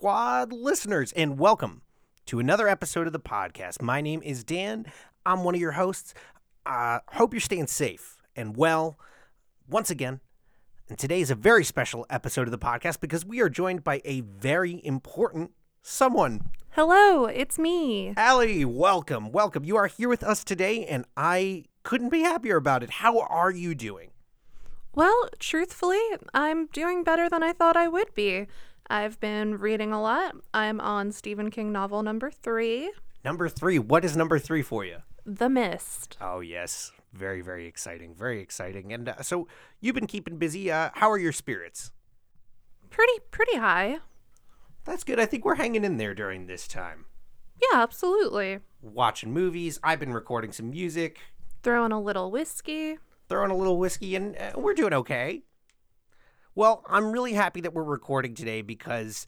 Squad listeners, and welcome to another episode of the podcast. My name is Dan. I'm one of your hosts. Uh, hope you're staying safe and well once again. And today is a very special episode of the podcast because we are joined by a very important someone. Hello, it's me. Allie, welcome. Welcome. You are here with us today, and I couldn't be happier about it. How are you doing? Well, truthfully, I'm doing better than I thought I would be. I've been reading a lot. I'm on Stephen King novel number three, Number three. What is number three for you? The Mist. Oh, yes. Very, very exciting. Very exciting. And uh, so you've been keeping busy. Uh, how are your spirits? Pretty, pretty high. That's good. I think we're hanging in there during this time. Yeah, absolutely. Watching movies. I've been recording some music, Throwing a little whiskey. throwing a little whiskey, and uh, we're doing okay. Well, I'm really happy that we're recording today because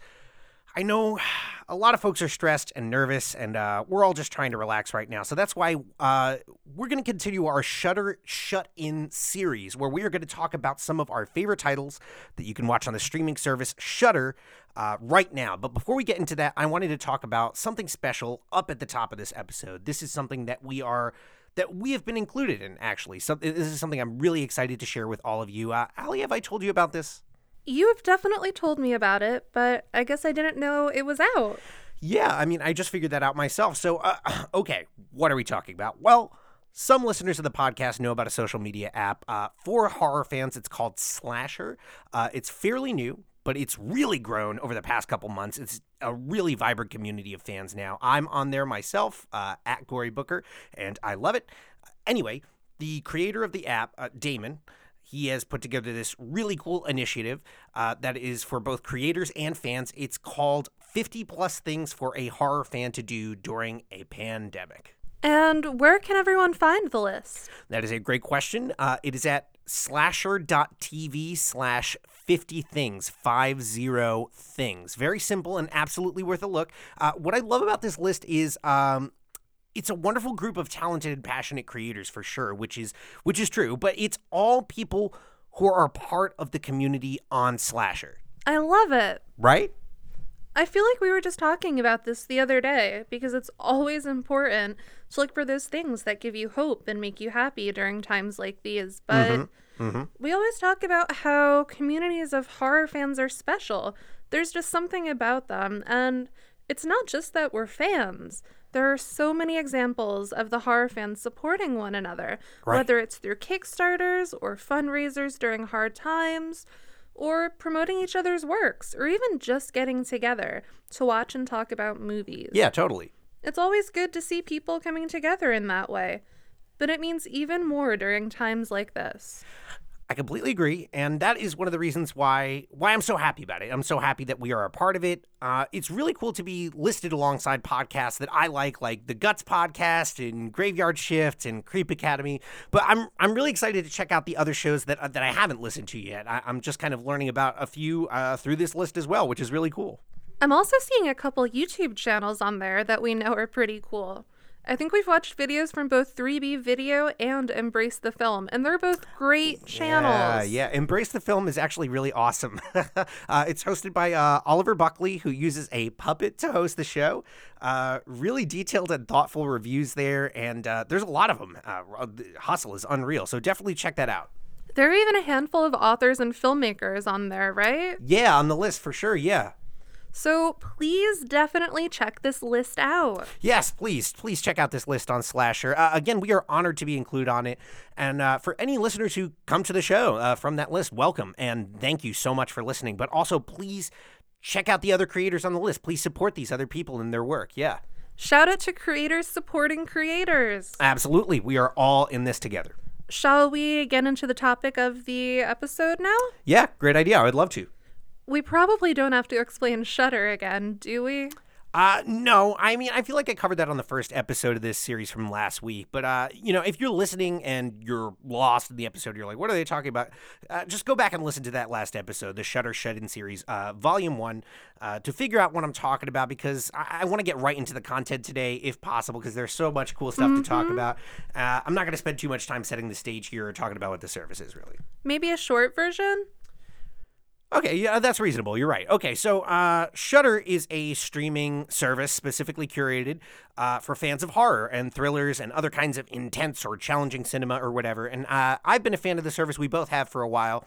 I know a lot of folks are stressed and nervous, and uh, we're all just trying to relax right now. So that's why uh, we're going to continue our Shudder Shut In series, where we are going to talk about some of our favorite titles that you can watch on the streaming service Shudder uh, right now. But before we get into that, I wanted to talk about something special up at the top of this episode. This is something that we are that we have been included in. Actually, so this is something I'm really excited to share with all of you. Uh, Allie, have I told you about this? You have definitely told me about it, but I guess I didn't know it was out. Yeah, I mean, I just figured that out myself. So, uh, okay, what are we talking about? Well, some listeners of the podcast know about a social media app. Uh, for horror fans, it's called Slasher. Uh, it's fairly new, but it's really grown over the past couple months. It's a really vibrant community of fans now. I'm on there myself, uh, at Gory Booker, and I love it. Anyway, the creator of the app, uh, Damon, he has put together this really cool initiative uh, that is for both creators and fans. It's called 50 plus things for a horror fan to do during a pandemic. And where can everyone find the list? That is a great question. Uh, it is at slasher.tv slash 50 things, 50 things. Very simple and absolutely worth a look. Uh, what I love about this list is um, it's a wonderful group of talented and passionate creators for sure, which is which is true, but it's all people who are part of the community on Slasher, I love it. right? I feel like we were just talking about this the other day because it's always important to look for those things that give you hope and make you happy during times like these. Mm-hmm. But mm-hmm. we always talk about how communities of horror fans are special. There's just something about them. And it's not just that we're fans. There are so many examples of the horror fans supporting one another, Right. whether it's through Kickstarters or fundraisers during hard times or promoting each other's works, or even just getting together to watch and talk about movies. Yeah, totally. It's always good to see people coming together in that way, but it means even more during times like this. I completely agree, and that is one of the reasons why why I'm so happy about it. I'm so happy that we are a part of it. Uh, it's really cool to be listed alongside podcasts that I like, like the Guts podcast and Graveyard Shift and Creep Academy. But I'm I'm really excited to check out the other shows that uh, that I haven't listened to yet. I, I'm just kind of learning about a few uh, through this list as well, which is really cool. I'm also seeing a couple YouTube channels on there that we know are pretty cool. I think we've watched videos from both 3B Video and Embrace the Film, and they're both great channels. Yeah, yeah. Embrace the Film is actually really awesome. uh, it's hosted by uh, Oliver Buckley, who uses a puppet to host the show. Uh, really detailed and thoughtful reviews there, and uh, there's a lot of them. Uh, the hustle is unreal, so definitely check that out. There are even a handful of authors and filmmakers on there, right? Yeah, on the list for sure. Yeah. So please definitely check this list out. Yes, please, please check out this list on Slasher. Uh, again, we are honored to be included on it. And uh, for any listeners who come to the show uh, from that list, welcome and thank you so much for listening. But also, please check out the other creators on the list. Please support these other people in their work. Yeah, Shout out to creators supporting creators. absolutely. We are all in this together. Shall we get into the topic of the episode now? Yeah, great idea. I would love to. We probably don't have to explain Shudder again, do we? Uh, no, I mean, I feel like I covered that on the first episode of this series from last week. But, uh, you know, if you're listening and you're lost in the episode, you're like, what are they talking about? Uh, just go back and listen to that last episode, the Shudder Shut In series, uh, volume one, uh, to figure out what I'm talking about because I, I want to get right into the content today if possible because there's so much cool stuff to talk about. Uh, I'm not going to spend too much time setting the stage here or talking about what the service is really. Maybe a short version? Okay, yeah, that's reasonable. You're right. Okay, so uh, Shudder is a streaming service specifically curated uh, for fans of horror and thrillers and other kinds of intense or challenging cinema or whatever. And uh, I've been a fan of the service. We both have for a while.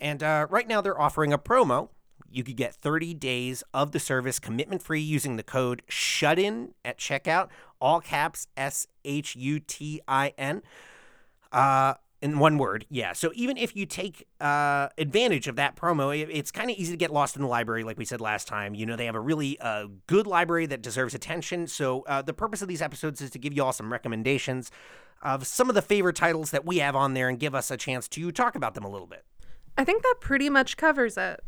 And uh, right now they're offering a promo. You could get 30 days of the service commitment free using the code SHUTIN at checkout, all caps S H U T I N. In one word, yeah. So even if you take uh, advantage of that promo, it, it's kind of easy to get lost in the library, like we said last time. You know, they have a really uh, good library that deserves attention. So uh, the purpose of these episodes is to give you all some recommendations of some of the favorite titles that we have on there and give us a chance to talk about them a little bit. I think that pretty much covers it.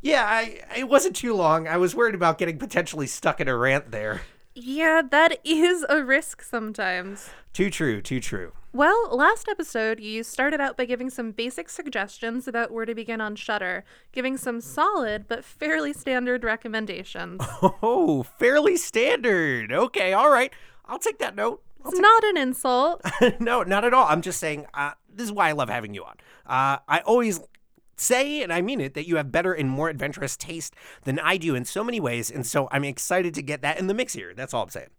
Yeah, I, it wasn't too long. I was worried about getting potentially stuck in a rant there. Yeah, that is a risk sometimes. Too true, too true. Well, last episode, you started out by giving some basic suggestions about where to begin on Shudder, giving some solid but fairly standard recommendations. Oh, fairly standard. Okay, all right. I'll take that note. It's not an insult. no, not at all. I'm just saying, uh, this is why I love having you on. Uh, I always say, and I mean it, that you have better and more adventurous taste than I do in so many ways. And so I'm excited to get that in the mix here. That's all I'm saying.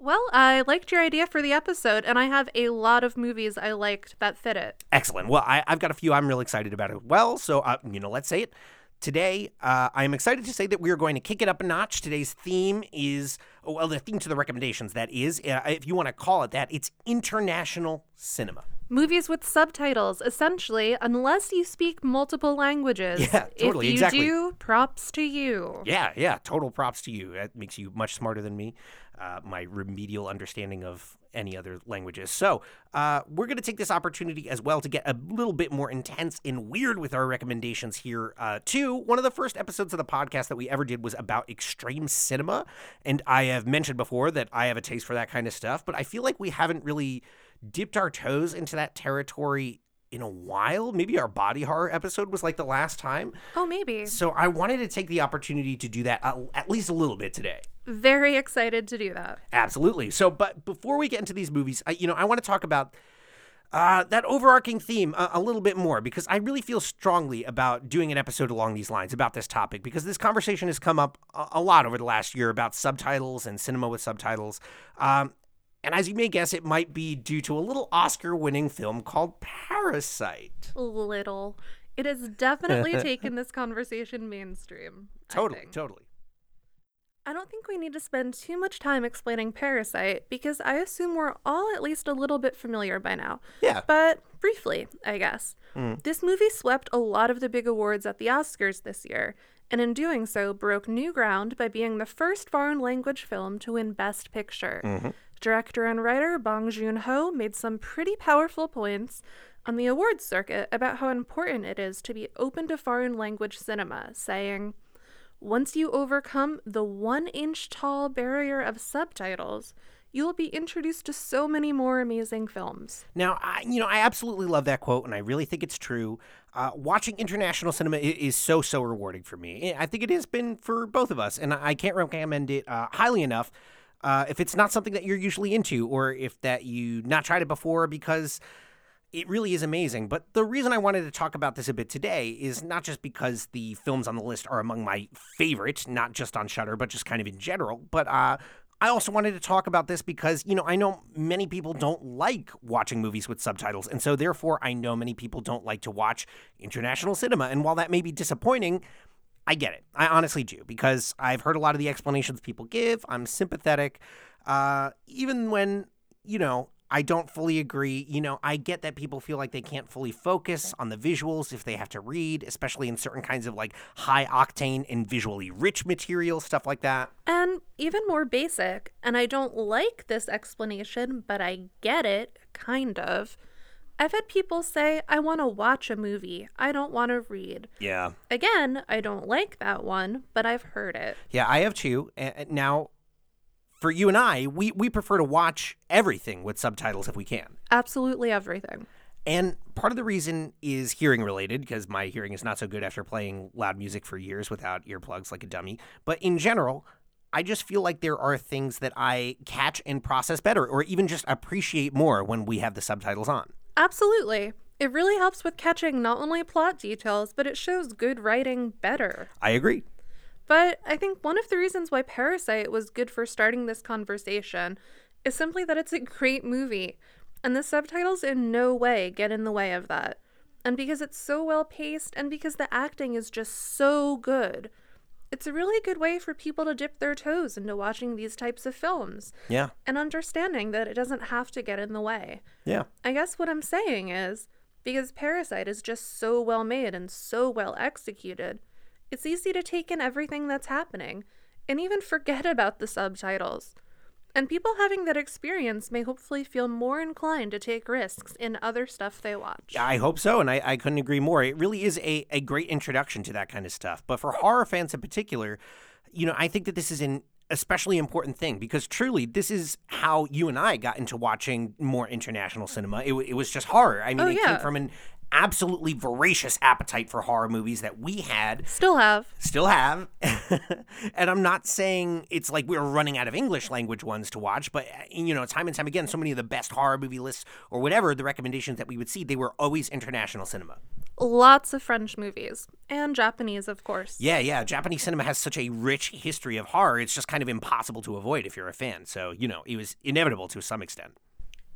Well, I liked your idea for the episode, and I have a lot of movies I liked that fit it. Excellent. Well, I, have got a few I'm really excited about as well. So, uh, you know, let's say it. Today, uh, I am excited to say that we are going to kick it up a notch. Today's theme is, oh, well, the theme to the recommendations, that is, uh, if you want to call it that, it's international cinema. Movies with subtitles, essentially, unless you speak multiple languages. Yeah, totally, If you exactly. do, props to you. Yeah, yeah, total props to you. That makes you much smarter than me. Uh, my remedial understanding of any other languages. So, uh, we're going to take this opportunity as well to get a little bit more intense and weird with our recommendations here, uh, too. One of the first episodes of the podcast that we ever did was about extreme cinema. And I have mentioned before that I have a taste for that kind of stuff, but I feel like we haven't really dipped our toes into that territory in a while. Maybe our body horror episode was like the last time. Oh, maybe. So I wanted to take the opportunity to do that uh, at least a little bit today. Very excited to do that. Absolutely. So, but before we get into these movies, I, you know, I want to talk about uh, that overarching theme a, a little bit more because I really feel strongly about doing an episode along these lines about this topic because this conversation has come up a, a lot over the last year about subtitles and cinema with subtitles. Um, and as you may guess, it might be due to a little Oscar winning film called Parasite. Little. It has definitely taken this conversation mainstream. Totally, totally. I don't think we need to spend too much time explaining Parasite because I assume we're all at least a little bit familiar by now. Yeah. But briefly, I guess. Hmm. This movie swept a lot of the big awards at the Oscars this year, and in doing so, broke new ground by being the first foreign language film to win Best Picture. Mm-hmm. Director and writer Bong Joon Ho made some pretty powerful points on the awards circuit about how important it is to be open to foreign language cinema, saying, once you overcome the one inch tall barrier of subtitles, you will be introduced to so many more amazing films. Now, I, you know, I absolutely love that quote, and I really think it's true. Uh, watching international cinema is so so rewarding for me. I think it has been for both of us, and I can't recommend it uh, highly enough. Uh, if it's not something that you're usually into, or if that you not tried it before, because it really is amazing. But the reason I wanted to talk about this a bit today is not just because the films on the list are among my favorite, not just on Shudder, but just kind of in general. But uh, I also wanted to talk about this because, you know, I know many people don't like watching movies with subtitles. And so, therefore, I know many people don't like to watch international cinema. And while that may be disappointing, I get it. I honestly do because I've heard a lot of the explanations people give. I'm sympathetic. Uh, even when, you know, I don't fully agree. You know, I get that people feel like they can't fully focus on the visuals if they have to read, especially in certain kinds of like high octane and visually rich material, stuff like that. And even more basic, and I don't like this explanation, but I get it, kind of. I've had people say, I want to watch a movie, I don't want to read. Yeah. Again, I don't like that one, but I've heard it. Yeah, I have too. And now, for you and I, we, we prefer to watch everything with subtitles if we can. Absolutely everything. And part of the reason is hearing related, because my hearing is not so good after playing loud music for years without earplugs like a dummy. But in general, I just feel like there are things that I catch and process better, or even just appreciate more when we have the subtitles on. Absolutely. It really helps with catching not only plot details, but it shows good writing better. I agree. But I think one of the reasons why Parasite was good for starting this conversation is simply that it's a great movie, and the subtitles in no way get in the way of that. And because it's so well paced, and because the acting is just so good, it's a really good way for people to dip their toes into watching these types of films Yeah. and understanding that it doesn't have to get in the way. Yeah. I guess what I'm saying is because Parasite is just so well made and so well executed, it's easy to take in everything that's happening and even forget about the subtitles. And people having that experience may hopefully feel more inclined to take risks in other stuff they watch. I hope so, and I, I couldn't agree more. It really is a, a great introduction to that kind of stuff. But for horror fans in particular, you know, I think that this is an especially important thing because truly, this is how you and I got into watching more international cinema. It, it was just horror. I mean, Oh, it yeah. came from an absolutely voracious appetite for horror movies that we had Still have. still have. and I'm not saying it's like we were running out of English language ones to watch, but uh, you know, time and time again, so many of the best horror movie lists or whatever the recommendations that we would see, they were always international cinema. Lots of French movies. And Japanese, of course. Yeah, yeah. Japanese cinema has such a rich history of horror, it's just kind of impossible to avoid if you're a fan. So, you know, it was inevitable to some extent.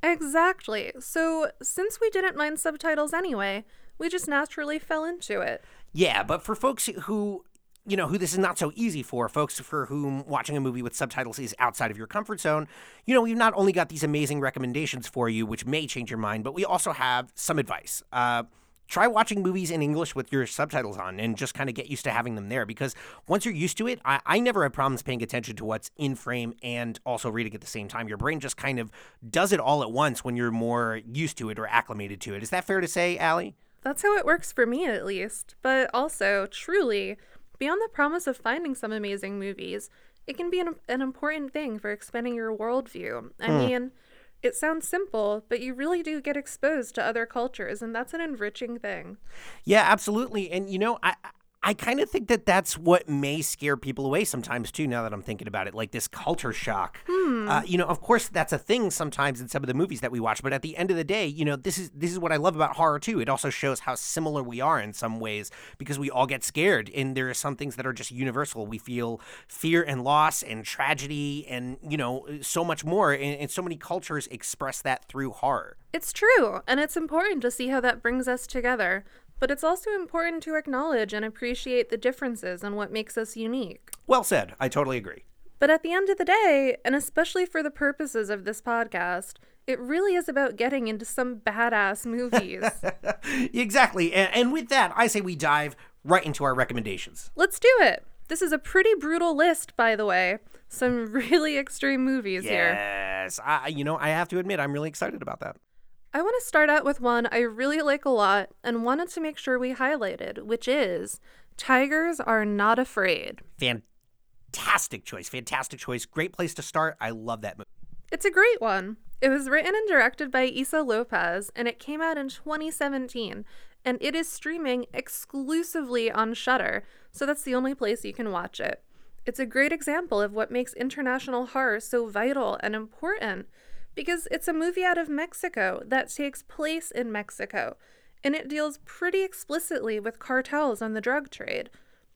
Exactly. So, since we didn't mind subtitles anyway, we just naturally fell into it. Yeah, but for folks who, you know, who this is not so easy for, folks for whom watching a movie with subtitles is outside of your comfort zone, you know, we've not only got these amazing recommendations for you, which may change your mind, but we also have some advice. Uh, try watching movies in English with your subtitles on and just kind of get used to having them there because once you're used to it, I, I never had problems paying attention to what's in frame and also reading at the same time. Your brain just kind of does it all at once when you're more used to it or acclimated to it. Is that fair to say, Allie? That's how it works for me, at least. But also, truly, beyond the promise of finding some amazing movies, it can be an, an important thing for expanding your worldview. I hmm. mean, it sounds simple, but you really do get exposed to other cultures, and that's an enriching thing. Yeah, absolutely. And you know, I I kind of think that that's what may scare people away sometimes too. Now that I'm thinking about it, like this culture shock. Uh, you know, of course, that's a thing sometimes in some of the movies that we watch. But at the end of the day, you know, this is this is what I love about horror too. It also shows how similar we are in some ways because we all get scared, and there are some things that are just universal. We feel fear and loss and tragedy, and you know, so much more. And, and so many cultures express that through horror. It's true, and it's important to see how that brings us together. But it's also important to acknowledge and appreciate the differences and what makes us unique. Well said. I totally agree. But at the end of the day, and especially for the purposes of this podcast, it really is about getting into some badass movies. exactly. And, and with that, I say we dive right into our recommendations. Let's do it. This is a pretty brutal list, by the way. Some really extreme movies here. Yes. I, you know, I have to admit, I'm really excited about that. I want to start out with one I really like a lot and wanted to make sure we highlighted, which is Tigers Are Not Afraid. Fantastic choice. Fantastic choice. Great place to start. I love that movie. It's a great one. It was written and directed by Issa Lopez, and it came out in 2017. And it is streaming exclusively on Shudder, so that's the only place you can watch it. It's a great example of what makes international horror so vital and important, because it's a movie out of Mexico that takes place in Mexico, and it deals pretty explicitly with cartels and the drug trade.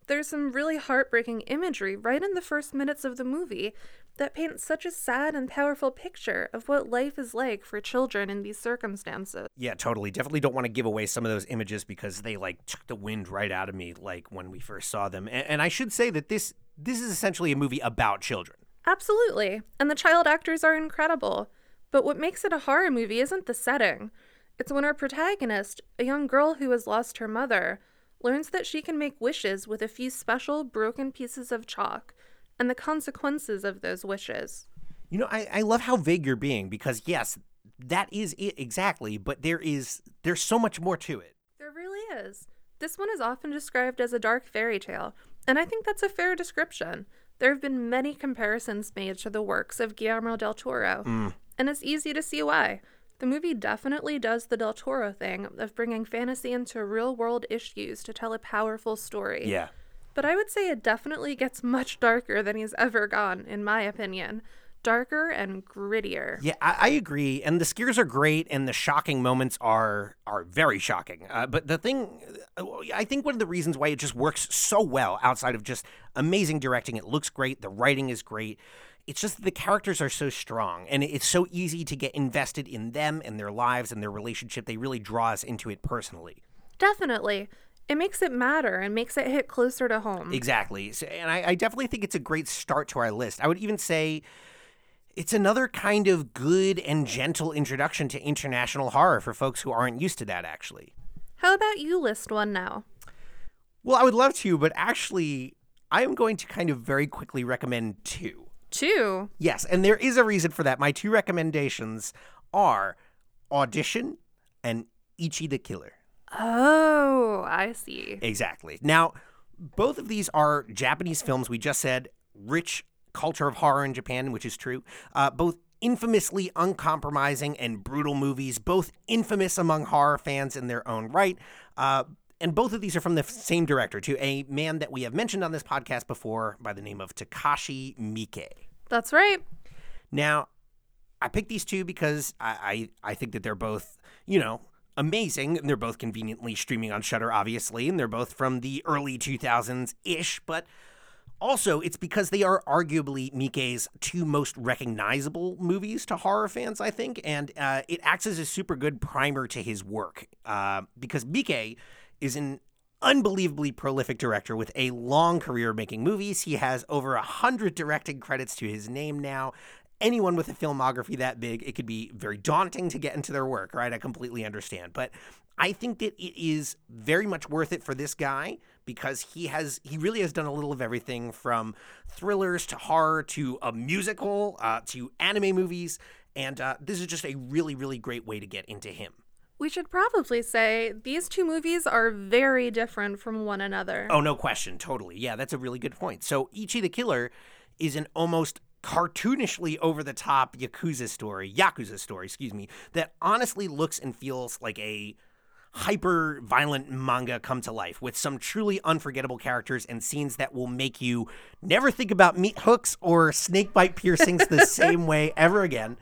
There's some really heartbreaking imagery right in the first minutes of the movie that paints such a sad and powerful picture of what life is like for children in these circumstances. Yeah, totally. Definitely don't want to give away some of those images because they like took the wind right out of me like when we first saw them. And, and I should say that this this is essentially a movie about children. Absolutely. And the child actors are incredible. But what makes it a horror movie isn't the setting. It's when our protagonist, a young girl who has lost her mother, learns that she can make wishes with a few special broken pieces of chalk and the consequences of those wishes. You know, I, I love how vague you're being because yes, that is it exactly, but there is there's so much more to it. There really is. This one is often described as a dark fairy tale, and I think that's a fair description. There have been many comparisons made to the works of Guillermo del Toro, mm. And it's easy to see why. The movie definitely does the del Toro thing of bringing fantasy into real world issues to tell a powerful story. Yeah. But I would say it definitely gets much darker than he's ever gone, in my opinion. darker and grittier. Yeah, I, I agree. And the scares are great, and the shocking moments are are very shocking. Uh, but the thing, I think one of the reasons why it just works so well, outside of just amazing directing, it looks great, the writing is great. It's just the characters are so strong, and it's so easy to get invested in them and their lives and their relationship. They really draw us into it personally. Definitely. It makes it matter and makes it hit closer to home. Exactly. So, and I, I definitely think it's a great start to our list. I would even say it's another kind of good and gentle introduction to international horror for folks who aren't used to that, actually. How about you list one now? Well, I would love to, but actually, I am going to kind of very quickly recommend two. Two? Yes, and there is a reason for that. My two recommendations are Audition and Ichi the Killer. Oh, I see. Exactly. Now, both of these are Japanese films. We just said rich culture of horror in Japan, which is true. Uh, both infamously uncompromising and brutal movies, both infamous among horror fans in their own right. Uh, and both of these are from the same director, to a man that we have mentioned on this podcast before by the name of Takashi Miike. That's right. Now, I picked these two because I, I, I think that they're both, you know, amazing. And they're both conveniently streaming on Shudder, obviously, and they're both from the early 2000s ish. But also, it's because they are arguably Miike's two most recognizable movies to horror fans, I think, and uh, it acts as a super good primer to his work. Uh, because Miike is an unbelievably prolific director with a long career making movies. He has over a hundred directing credits to his name now. Anyone with a filmography that big, it could be very daunting to get into their work, right? I completely understand. But I think that it is very much worth it for this guy because he has he really has done a little of everything from thrillers to horror to a musical uh, to anime movies, and uh, this is just a really really great way to get into him. We should probably say these two movies are very different from one another. Oh, no question, totally. Yeah, that's a really good point. So Ichi the Killer is an almost cartoonishly over the top yakuza story, yakuza story, excuse me, that honestly looks and feels like a hyper violent manga come to life with some truly unforgettable characters and scenes that will make you never think about meat hooks or snake bite piercings the same way ever again.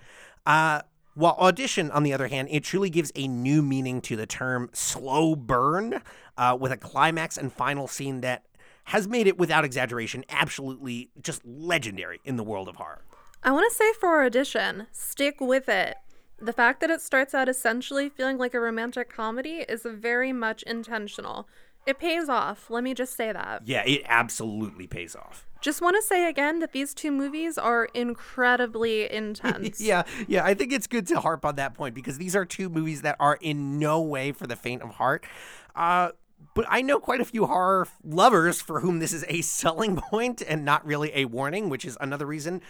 Uh, while Audition, on the other hand, it truly gives a new meaning to the term slow burn uh, with a climax and final scene that has made it, without exaggeration, absolutely just legendary in the world of horror. I want to say for Audition, stick with it. The fact that it starts out essentially feeling like a romantic comedy is very much intentional. It pays off, let me just say that. Yeah, it absolutely pays off. Just want to say again that these two movies are incredibly intense. yeah, yeah, I think it's good to harp on that point because these are two movies that are in no way for the faint of heart. Uh, but I know quite a few horror lovers for whom this is a selling point and not really a warning, which is another reason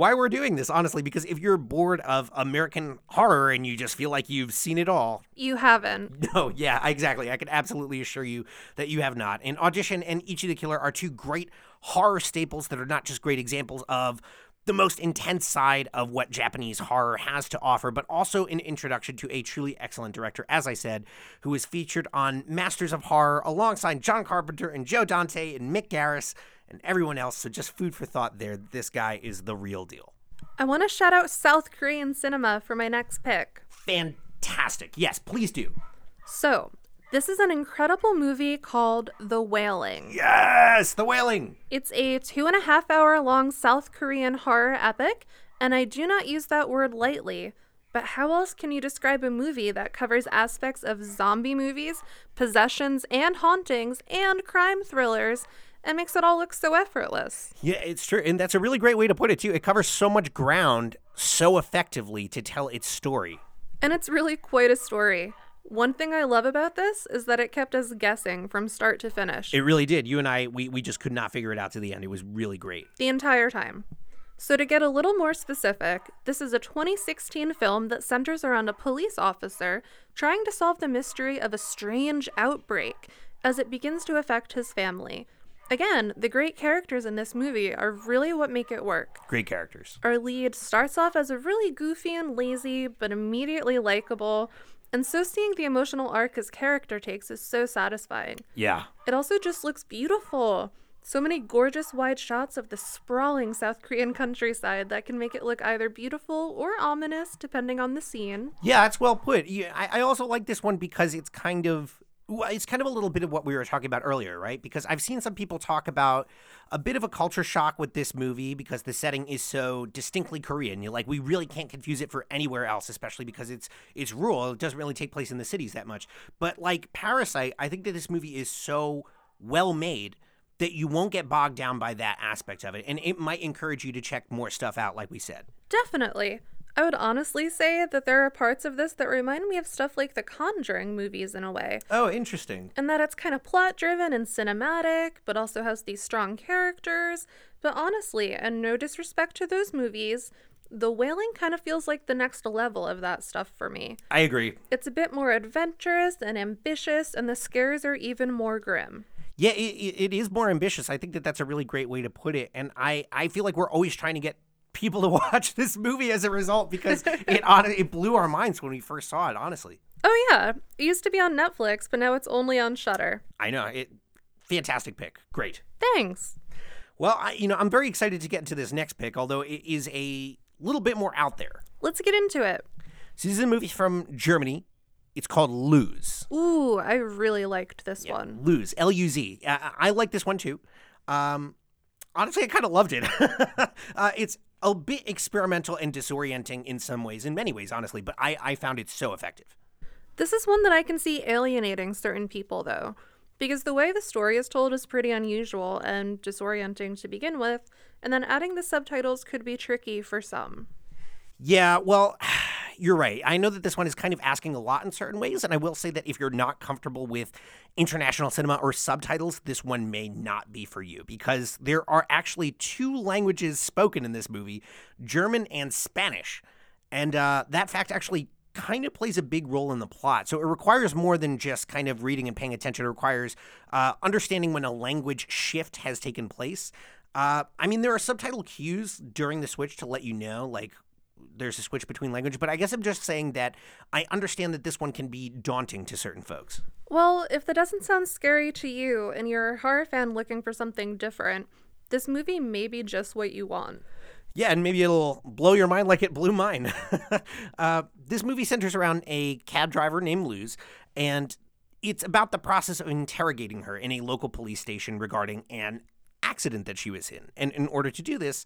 why we're doing this, honestly, because if you're bored of American horror and you just feel like you've seen it all, you haven't. No, yeah, exactly. I can absolutely assure you that you have not. And Audition and Ichi the Killer are two great horror staples that are not just great examples of the most intense side of what Japanese horror has to offer, but also an introduction to a truly excellent director, as I said, who is featured on Masters of Horror alongside John Carpenter and Joe Dante and Mick Garris and everyone else. So just food for thought there. This guy is the real deal. I want to shout out South Korean cinema for my next pick. Fantastic. Yes, please do. So, this is an incredible movie called The Wailing. Yes, The Wailing. It's a two and a half hour long South Korean horror epic, and I do not use that word lightly. But how else can you describe a movie that covers aspects of zombie movies, possessions and hauntings, and crime thrillers, and makes it all look so effortless? Yeah, it's true. And that's a really great way to put it, too. It covers so much ground so effectively to tell its story. And it's really quite a story. One thing I love about this is that it kept us guessing from start to finish. It really did. You and I, we, we just could not figure it out to the end. It was really great. The entire time. So, to get a little more specific, this is a 2016 film that centers around a police officer trying to solve the mystery of a strange outbreak as it begins to affect his family. Again, the great characters in this movie are really what make it work. Great characters. Our lead starts off as a really goofy and lazy, but immediately likable. And so seeing the emotional arc his character takes is so satisfying. Yeah. It also just looks beautiful. So many gorgeous wide shots of the sprawling South Korean countryside that can make it look either beautiful or ominous, depending on the scene. Yeah, that's well put. Yeah, I, I also like this one because it's kind of it's kind of a little bit of what we were talking about earlier, right? Because I've seen some people talk about a bit of a culture shock with this movie because the setting is so distinctly Korean. You're like, we really can't confuse it for anywhere else, especially because it's it's rural. It doesn't really take place in the cities that much. But like Parasite, I think that this movie is so well made that you won't get bogged down by that aspect of it, and it might encourage you to check more stuff out, like we said. Definitely. I would honestly say that there are parts of this that remind me of stuff like the Conjuring movies in a way. Oh, interesting. And that it's kind of plot driven and cinematic, but also has these strong characters. But honestly, and no disrespect to those movies, the wailing kind of feels like the next level of that stuff for me. I agree. It's a bit more adventurous and ambitious, and the scares are even more grim. Yeah, it, it is more ambitious. I think that that's a really great way to put it. And I, I feel like we're always trying to get people to watch this movie as a result because it it blew our minds when we first saw it. Honestly. Oh yeah, it used to be on Netflix, but now it's only on Shudder. I know it. Fantastic pick. Great. Thanks. Well, I, you know, I'm very excited to get into this next pick, although it is a little bit more out there. Let's get into it. So this is a movie from Germany. It's called Luz. Ooh, I really liked this yeah, one. Luz, L U Z. I, I like this one too. Um, honestly, I kind of loved it. uh, it's a bit experimental and disorienting in some ways, in many ways, honestly, but I, I found it so effective. This is one that I can see alienating certain people, though, because the way the story is told is pretty unusual and disorienting to begin with, and then adding the subtitles could be tricky for some. Yeah, well, you're right. I know that this one is kind of asking a lot in certain ways, and I will say that if you're not comfortable with international cinema or subtitles, this one may not be for you because there are actually two languages spoken in this movie German and Spanish. And uh, that fact actually kind of plays a big role in the plot. So it requires more than just kind of reading and paying attention. It requires uh, understanding when a language shift has taken place. Uh, I mean, there are subtitle cues during the switch to let you know, like, there's a switch between language, but I guess I'm just saying that I understand that this one can be daunting to certain folks. Well, if that doesn't sound scary to you and you're a horror fan looking for something different, this movie may be just what you want. Yeah, and maybe it'll blow your mind like it blew mine. uh, this movie centers around a cab driver named Luz, and it's about the process of interrogating her in a local police station regarding an accident that she was in. And in order to do this,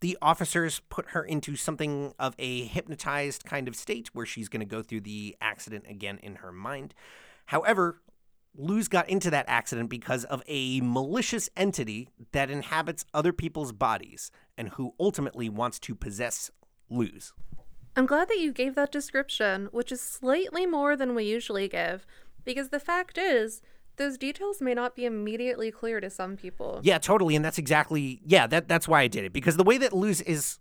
the officers put her into something of a hypnotized kind of state where she's going to go through the accident again in her mind. However, Luz got into that accident because of a malicious entity that inhabits other people's bodies and who ultimately wants to possess Luz. I'm glad that you gave that description, which is slightly more than we usually give, because the fact is, those details may not be immediately clear to some people. Yeah, totally, and that's exactly yeah, that that's why I did it because the way that Luz is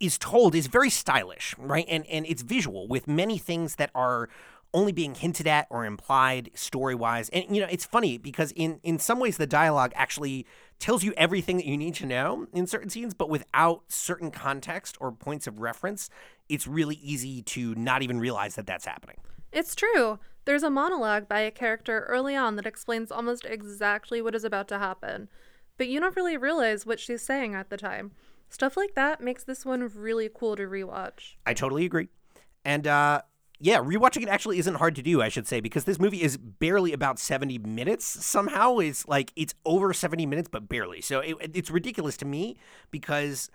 is told is very stylish, right? And and it's visual with many things that are only being hinted at or implied story-wise. And you know, it's funny because in in some ways the dialogue actually tells you everything that you need to know in certain scenes, but without certain context or points of reference, it's really easy to not even realize that that's happening. It's true. There's a monologue by a character early on that explains almost exactly what is about to happen, but you don't really realize what she's saying at the time. Stuff like that makes this one really cool to rewatch. I totally agree. And uh yeah, rewatching it actually isn't hard to do, I should say, because this movie is barely about 70 minutes somehow. It's like it's over 70 minutes, but barely. So it, it's ridiculous to me because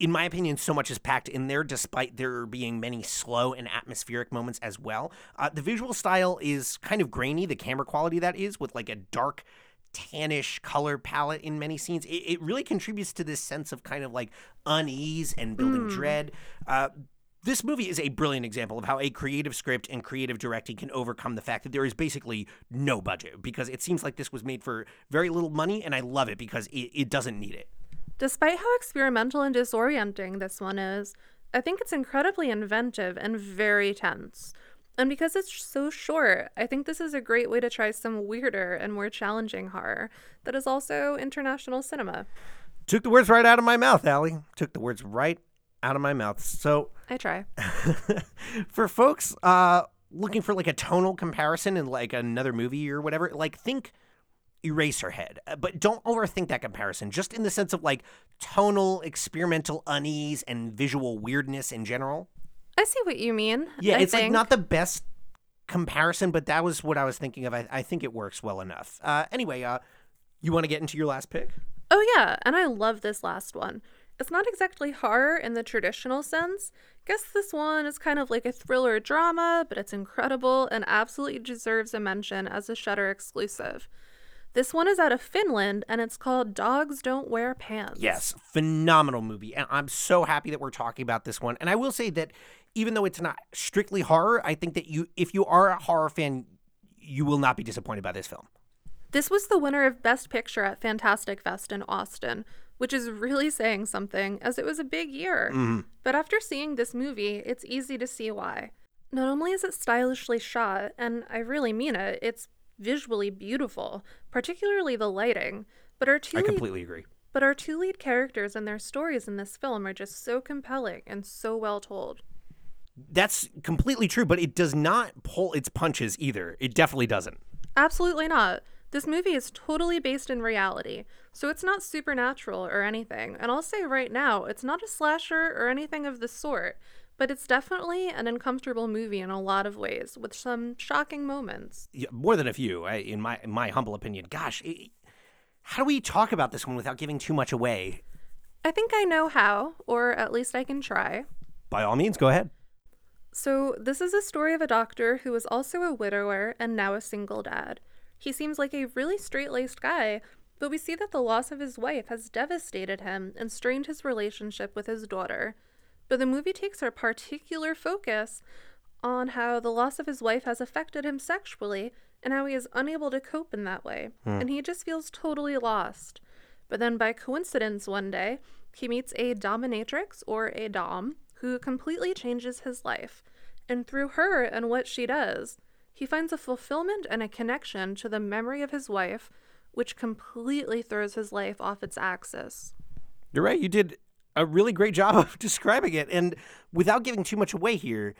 in my opinion, so much is packed in there, despite there being many slow and atmospheric moments as well. Uh, the visual style is kind of grainy, the camera quality that is, with like a dark, tannish color palette in many scenes. It, it really contributes to this sense of kind of like unease and building mm. dread. Uh, this movie is a brilliant example of how a creative script and creative directing can overcome the fact that there is basically no budget because it seems like this was made for very little money, and I love it because it, it doesn't need it. Despite how experimental and disorienting this one is, I think it's incredibly inventive and very tense. And because it's so short, I think this is a great way to try some weirder and more challenging horror that is also international cinema. Took the words right out of my mouth, Allie. Took the words right out of my mouth. So I try. for folks uh, looking for like a tonal comparison in like another movie or whatever, like think Eraserhead. Uh, But don't overthink that comparison, just in the sense of like tonal, experimental unease and visual weirdness in general. I see what you mean. Yeah, I it's like not the best comparison, but that was what I was thinking of. I, I think it works well enough. Uh, anyway, uh, you want to get into your last pick? Oh, yeah, and I love this last one. It's not exactly horror in the traditional sense. Guess this one is kind of like a thriller drama, but it's incredible and absolutely deserves a mention as a Shudder exclusive. This one is out of Finland and it's called Dogs Don't Wear Pants. Yes, phenomenal movie. And I'm so happy that we're talking about this one. And I will say that even though it's not strictly horror, I think that you if you are a horror fan, you will not be disappointed by this film. This was the winner of Best Picture at Fantastic Fest in Austin, which is really saying something, as it was a big year. Mm-hmm. But after seeing this movie, it's easy to see why. Not only is it stylishly shot, and I really mean it, it's visually beautiful, particularly the lighting. But our two I lead, completely agree. but our two lead characters and their stories in this film are just so compelling and so well told. That's completely true, but it does not pull its punches either. It definitely doesn't. Absolutely not. This movie is totally based in reality, so it's not supernatural or anything. And I'll say right now, it's not a slasher or anything of the sort, but it's definitely an uncomfortable movie in a lot of ways, with some shocking moments. Yeah, more than a few, I, in my in my humble opinion. Gosh, it, how do we talk about this one without giving too much away? I think I know how, or at least I can try. By all means, go ahead. So, this is a story of a doctor who is also a widower and now a single dad. He seems like a really straight laced guy, but we see that the loss of his wife has devastated him and strained his relationship with his daughter. But the movie takes a particular focus on how the loss of his wife has affected him sexually and how he is unable to cope in that way. Hmm. And he just feels totally lost. But then by coincidence, one day, he meets a dominatrix or a Dom who completely changes his life. And through her and what she does, he finds a fulfillment and a connection to the memory of his wife, which completely throws his life off its axis. You're right. You did a really great job of describing it. And without giving too much away here,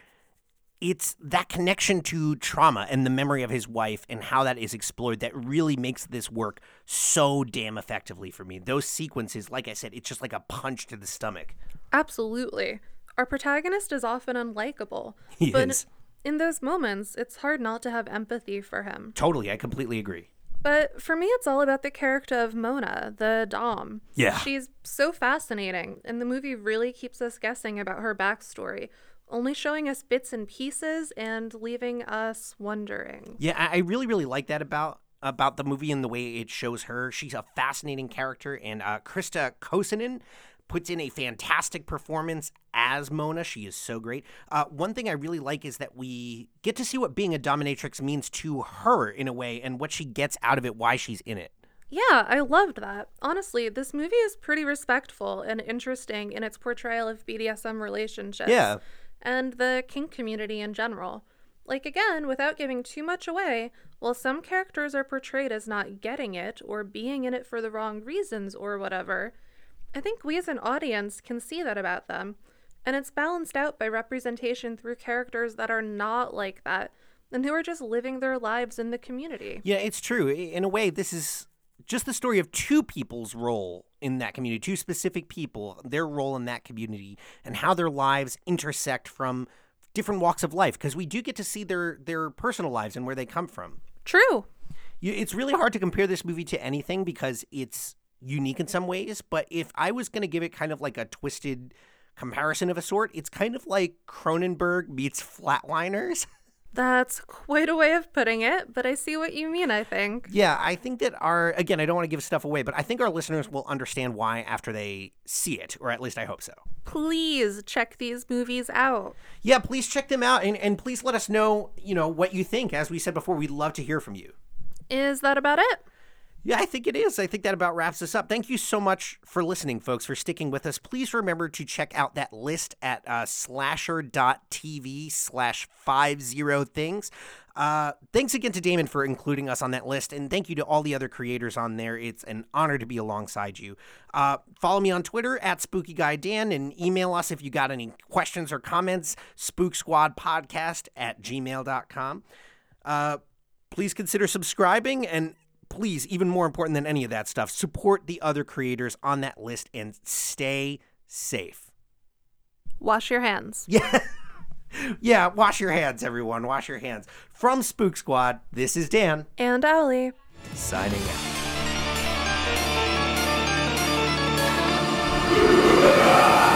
it's that connection to trauma and the memory of his wife and how that is explored that really makes this work so damn effectively for me. Those sequences, like I said, it's just like a punch to the stomach. Absolutely. Our protagonist is often unlikable. He but is. in those moments, it's hard not to have empathy for him. Totally. I completely agree. But for me, it's all about the character of Mona, the Dom. Yeah. She's so fascinating, and the movie really keeps us guessing about her backstory, only showing us bits and pieces and leaving us wondering. Yeah, I really, really like that about about the movie and the way it shows her. She's a fascinating character, and uh, Krista Kosonen puts in a fantastic performance as Mona. She is so great. Uh, one thing I really like is that we get to see what being a dominatrix means to her in a way, and what she gets out of it, why she's in it. Yeah, I loved that. Honestly, this movie is pretty respectful and interesting in its portrayal of BDSM relationships. Yeah. And the kink community in general. Like, again, without giving too much away, while some characters are portrayed as not getting it or being in it for the wrong reasons or whatever, I think we as an audience can see that about them. And it's balanced out by representation through characters that are not like that and who are just living their lives in the community. Yeah, it's true. In a way, this is just the story of two people's role in that community, two specific people, their role in that community, and how their lives intersect from different walks of life. Because we do get to see their their personal lives and where they come from. True. You, it's really hard to compare this movie to anything because it's unique in some ways. But if I was going to give it kind of like a twisted comparison of a sort, it's kind of like Cronenberg meets Flatliners. That's quite a way of putting it, but I see what you mean, I think. Yeah, I think that our again, I don't want to give stuff away, but I think our listeners will understand why after they see it, or at least I hope so. Please check these movies out. Yeah, please check them out and, and please let us know, you know, what you think. As we said before, we'd love to hear from you. Is that about it? Yeah, I think it is. I think that about wraps us up. Thank you so much for listening, folks, for sticking with us. Please remember to check out that list at uh, slasher.tv slash five zero things. Uh, thanks again to Damon for including us on that list, and thank you to all the other creators on there. It's an honor to be alongside you. Uh, follow me on Twitter at Spooky Guy Dan and email us if you got any questions or comments, spooksquadpodcast at gmail.com. Uh, please consider subscribing and please, even more important than any of that stuff, support the other creators on that list and stay safe. Wash your hands. Yeah. yeah, wash your hands, everyone. Wash your hands. From Spook Squad, this is Dan. And Ollie. Signing out.